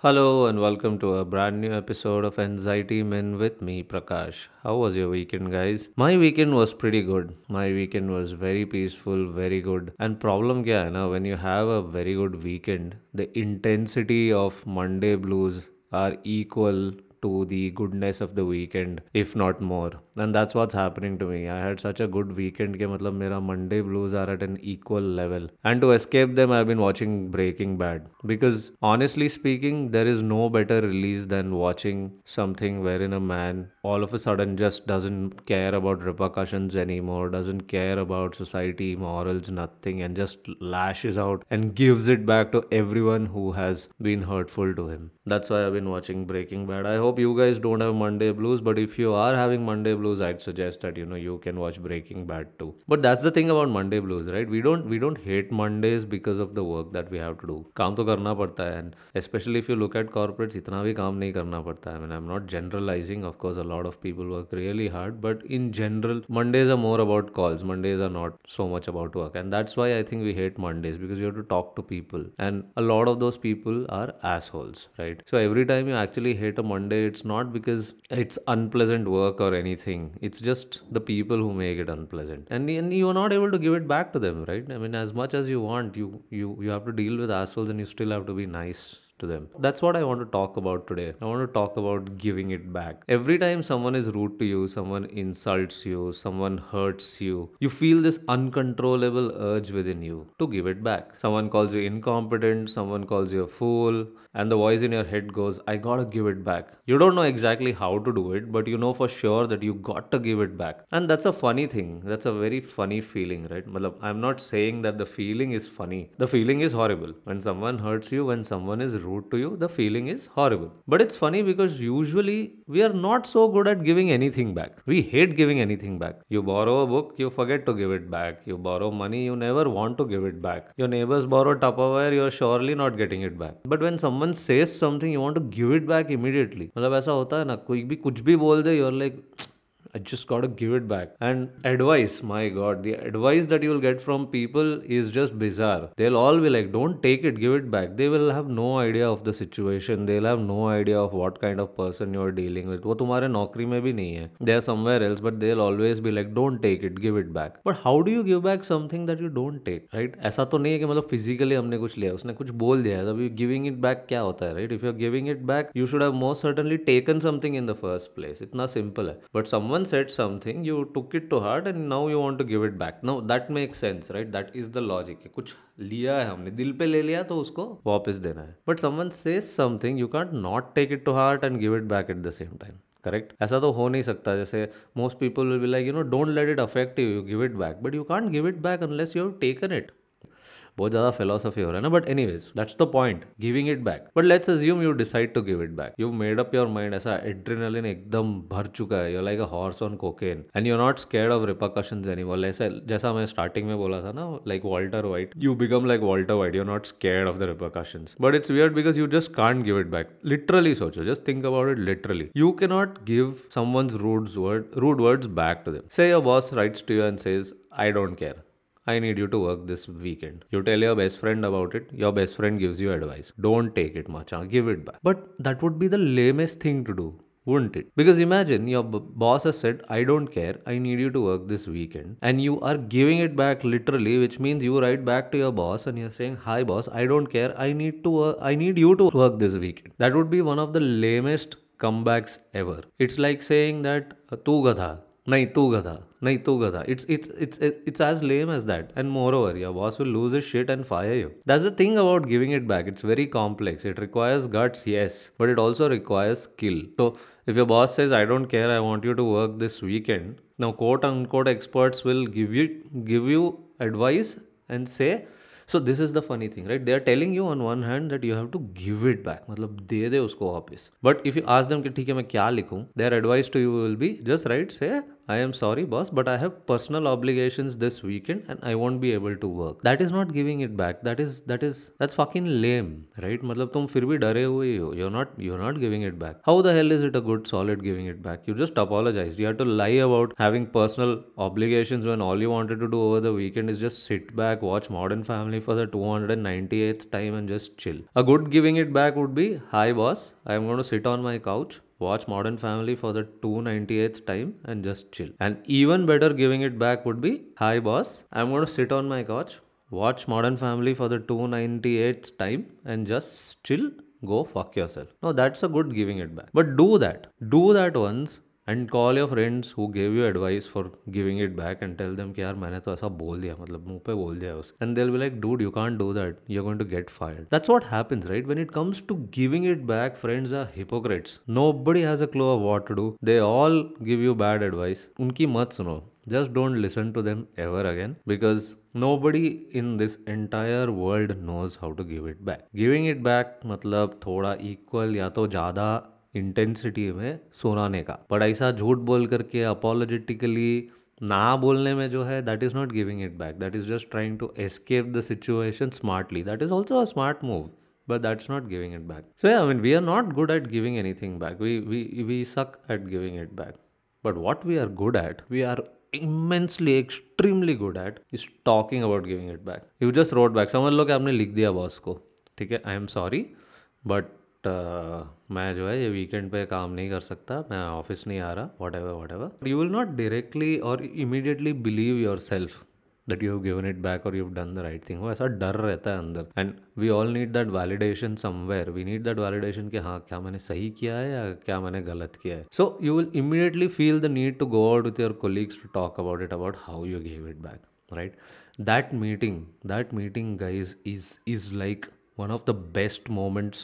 Hello and welcome to a brand new episode of Anxiety Men with me, Prakash. How was your weekend, guys? My weekend was pretty good. My weekend was very peaceful, very good. And problem kya hai na, when you have a very good weekend, the intensity of Monday blues are equal to the goodness of the weekend, if not more. And that's what's happening to me. I had such a good weekend ke matlab mera Monday blues are at an equal level. And to escape them, I've been watching Breaking Bad. Because honestly speaking, there is no better release than watching something wherein a man all of a sudden just doesn't care about repercussions anymore, doesn't care about society, morals, nothing, and just lashes out and gives it back to everyone who has been hurtful to him. That's why I've been watching Breaking Bad. I hope you guys don't have Monday blues, but if you are having Monday blues, I'd suggest that you know you can watch Breaking Bad too. But that's the thing about Monday blues, right? We don't we don't hate Mondays because of the work that we have to do. काम तो करना पड़ता है and especially if you look at corporates इतना भी काम नहीं करना पड़ता है. I mean I'm not generalizing. Of course a lot of people work really hard, but in general Mondays are more about calls. Mondays are not so much about work, and that's why I think we hate Mondays because you have to talk to people, and a lot of those people are assholes, right? So every time you actually hate a Monday, it's not because it's unpleasant work or anything. It's just the people who make it unpleasant, and and you are not able to give it back to them, right? I mean, as much as you want, you you you have to deal with assholes, and you still have to be nice to them. That's what I want to talk about today. I want to talk about giving it back. Every time someone is rude to you, someone insults you, someone hurts you, you feel this uncontrollable urge within you to give it back. Someone calls you incompetent, someone calls you a fool, and the voice in your head goes, I gotta give it back. You don't know exactly how to do it, but you know for sure that you got to give it back. And that's a funny thing. That's a very funny feeling, right? I'm not saying that the feeling is funny. The feeling is horrible. When someone hurts you, when someone is rude to you, the feeling is horrible. But it's funny because usually we are not so good at giving anything back. We hate giving anything back. You borrow a book, you forget to give it back. You borrow money, you never want to give it back. Your neighbors borrow Tupperware, you're surely not getting it back. But when someone says something, you want to give it back immediately. मतलब ऐसा होता है ना कोई भी कुछ भी बोल दे you're like I just gotta give it back. And advice, my god, the advice that you'll get from people is just bizarre. They'll all be like, don't take it, give it back. They will have no idea of the situation. They'll have no idea of what kind of person you're dealing with. वो तुम्हारे नौकरी में भी नहीं है. They are somewhere else, but they'll always be like, don't take it, give it back. But how do you give back something that you don't take, right? ऐसा तो नहीं है कि मतलब फिजिकली हमने कुछ लिया उसने कुछ बोल दिया है तभी गिविंग इट बैक क्या होता है right if you are giving it back you should have most certainly taken something in the first place इतना सिंपल है but someone said something you took it to heart and now you want to give it back now that makes sense right that is the logic कुछ लिया है हमने दिल पे ले लिया तो उसको वापस देना है but someone says something you can't not take it to heart and give it back at the same time correct ऐसा तो हो नहीं सकता जैसे most people will be like you know don't let it affect you you give it back but you can't give it back unless you have taken it बहुत ज़्यादा philosophy हो रहा है ना but anyways that's the point giving it back but let's assume you decide to give it back you made up your mind ऐसा adrenaline एकदम भर चुका है you like a horse on cocaine and you not scared of repercussion anymore ऐसा, जैसा मैं starting में बोला था ना like Walter White you become like Walter White you not scared of the repercussion but it's weird because you just can't give it back literally सोचो just think about it literally you can not give someone's rude word, rude words back to them. Say your boss writes to you and says I need you to work this weekend. You tell your best friend about it. Your best friend gives you advice. Don't take it much. I'll give it back. But that would be the lamest thing to do. Wouldn't it? Because imagine your b- boss has said, I don't care, I need you to work this weekend, and you are giving it back literally, which means you write back to your boss and you're saying, Hi boss, I don't care, I need to work, I need you to work this weekend. That would be one of the lamest comebacks ever. It's like saying that, Tu gadha, नहीं तू गधा नहीं तू गधा it's it's it's it's as lame as that and more over your boss will lose it shit and fire you that's the thing about giving it back it's very complex it requires guts yes but it also requires skill तो if your boss says i don't care i want you to work this weekend now quote unquote experts will give you give you advice and say so this is the funny thing right they are telling you on one hand that you have to give it back मतलब दे दे उसको वापस but if you आज दम कि ठीक है मैं क्या लिखूं their advice to you will be just right से I am sorry, boss, but I have personal obligations this weekend and I won't be able to work. That is not giving it back. That is that is that's fucking lame, right? मतलब तुम फिर भी डरे हुए ही हो. You're not you're not giving it back. How the hell is it a good solid giving it back? You just apologized. You had to lie about having personal obligations when all you wanted to do over the weekend is just sit back, watch Modern Family for the 298th time and just chill. A good giving it back would be, hi boss, I'm going to sit on my couch watch Modern Family for the 298th time and just chill. And even better giving it back would be Hi boss, I'm going to sit on my couch, watch Modern Family for the 298th time and just chill. Go fuck yourself. No, that's a good giving it back. But do that. Do that once and call your friends who gave you advice for giving it back and tell them कि यार मैंने तो ऐसा बोल दिया मतलब मुँह पे बोल दिया उसके and they'll be like dude you can't do that you going to get fired that's what happens right when it comes to giving it back friends are hypocrites nobody has a clue of what to do they all give you bad advice उनकी मत सुनो। Just don't listen to them ever again because nobody in this entire world knows how to give it back. Giving it back मतलब थोड़ा equal या तो ज़्यादा intensity में सुनाने का। बट ऐसा झूठ बोल करके अपोलोजिटिकली ना बोलने में जो है that is not giving it back that is just trying to escape the situation smartly that is also a smart move but that is not giving it back so I mean we are not good at giving anything back we we we suck at giving it back but what we are good at we are immensely extremely good at is talking about giving it back you just rode back समझ लो कि आपने लिख दिया boss को। ठीक है I am sorry but मैं जो है ये वीकेंड पे काम नहीं कर सकता, मैं ऑफ़िस नहीं आ रहा whatever whatever you will not directly और immediately believe yourself that you given it back और you done the right thing वो ऐसा डर रहता है अंदर. And we all need that validation somewhere we need that validation कि हाँ क्या मैंने सही किया है या क्या मैंने गलत किया है? So you will immediately feel the need to go out with your colleagues to talk about it about how you give it back right that meeting that meeting guys is is like one of the best moments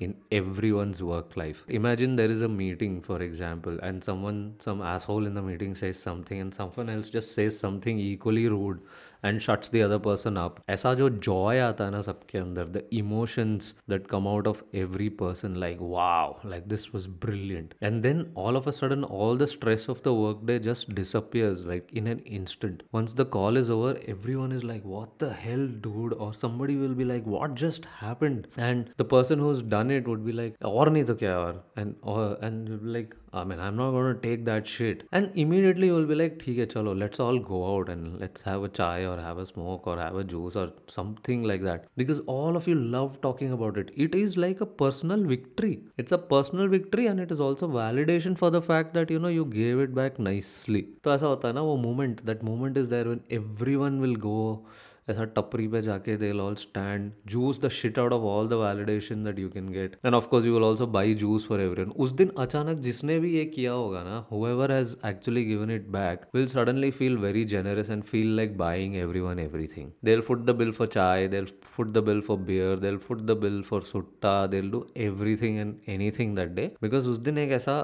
in everyone's work life. Imagine there is a meeting, for example, and someone, some asshole in the meeting says something, and someone else just says something equally rude and shuts the other person up. ऐसा जो joy आता है ना सबके अंदर, the emotions that come out of every person, like wow, like this was brilliant. And then all of a sudden, all the stress of the workday just disappears like in an instant. Once the call is over, everyone is like, what the hell, dude? Or somebody will be like, what just happened? And the person who's done it would be like, और नहीं तो क्या और? And or and you'll be like, I mean, I'm not going to take that shit. And immediately you'll be like, ठीक है चलो, let's all go out and let's have a chai or have a smoke or have a juice or something like that. Because all of you love talking about it. It is like a personal victory. It's a personal victory and it is also validation for the fact that you know you gave it back nicely. तो ऐसा होता है ना वो moment. That moment is there when everyone will go ऐसा टपरी पे जाके they all stand juice the shit out of all the validation that you can get and of course you will also buy juice for everyone उस दिन अचानक जिसने भी ये किया होगा ना whoever has actually given it back will suddenly feel very generous and feel like buying everything will foot the bill for chai they will foot the bill for beer they will foot the bill for sutta they will do everything and anything that day because उस दिन एक ऐसा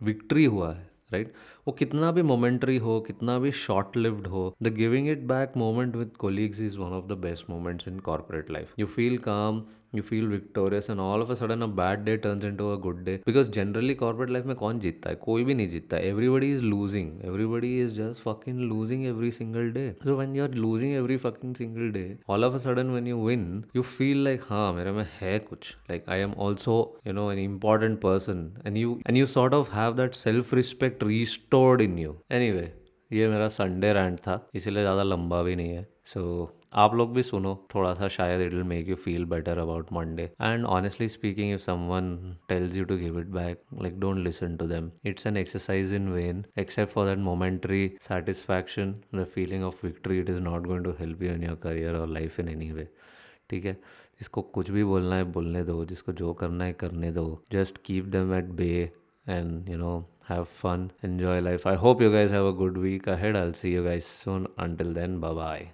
victory हुआ है। Right वो कितना भी momentary हो, कितना भी शॉर्ट लिव्ड हो the giving it back moment with colleagues is one of the best moments in corporate life you feel calm you feel victorious and all of a sudden a bad day turns into a good day because generally corporate life में कौन जीतता है? कोई भी नहीं जीतता है. Everybody is losing everybody is just fucking losing every single day so when you are losing every fucking single day all of a sudden when you win you feel like हाँ मेरे में है कुछ like I am also you know an important person and you and you sort of have that self respect restored in you anyway ये मेरा Sunday rant था. इसीलिए ज़्यादा लंबा भी नहीं है. सो आप लोग भी सुनो थोड़ा सा शायद it will make you feel better about Monday and honestly speaking if someone tells you to give it back like don't listen to them it's an exercise in vain except for that momentary satisfaction the feeling of victory it is not going to help you in your career और life in any way ठीक है? जिसको कुछ भी बोलना है, बोलने दो। जिसको जो करना है, करने दो। Just keep them at bay and you know have fun, enjoy life. I hope you guys have a good week ahead. I'll see you guys soon. Then bye bye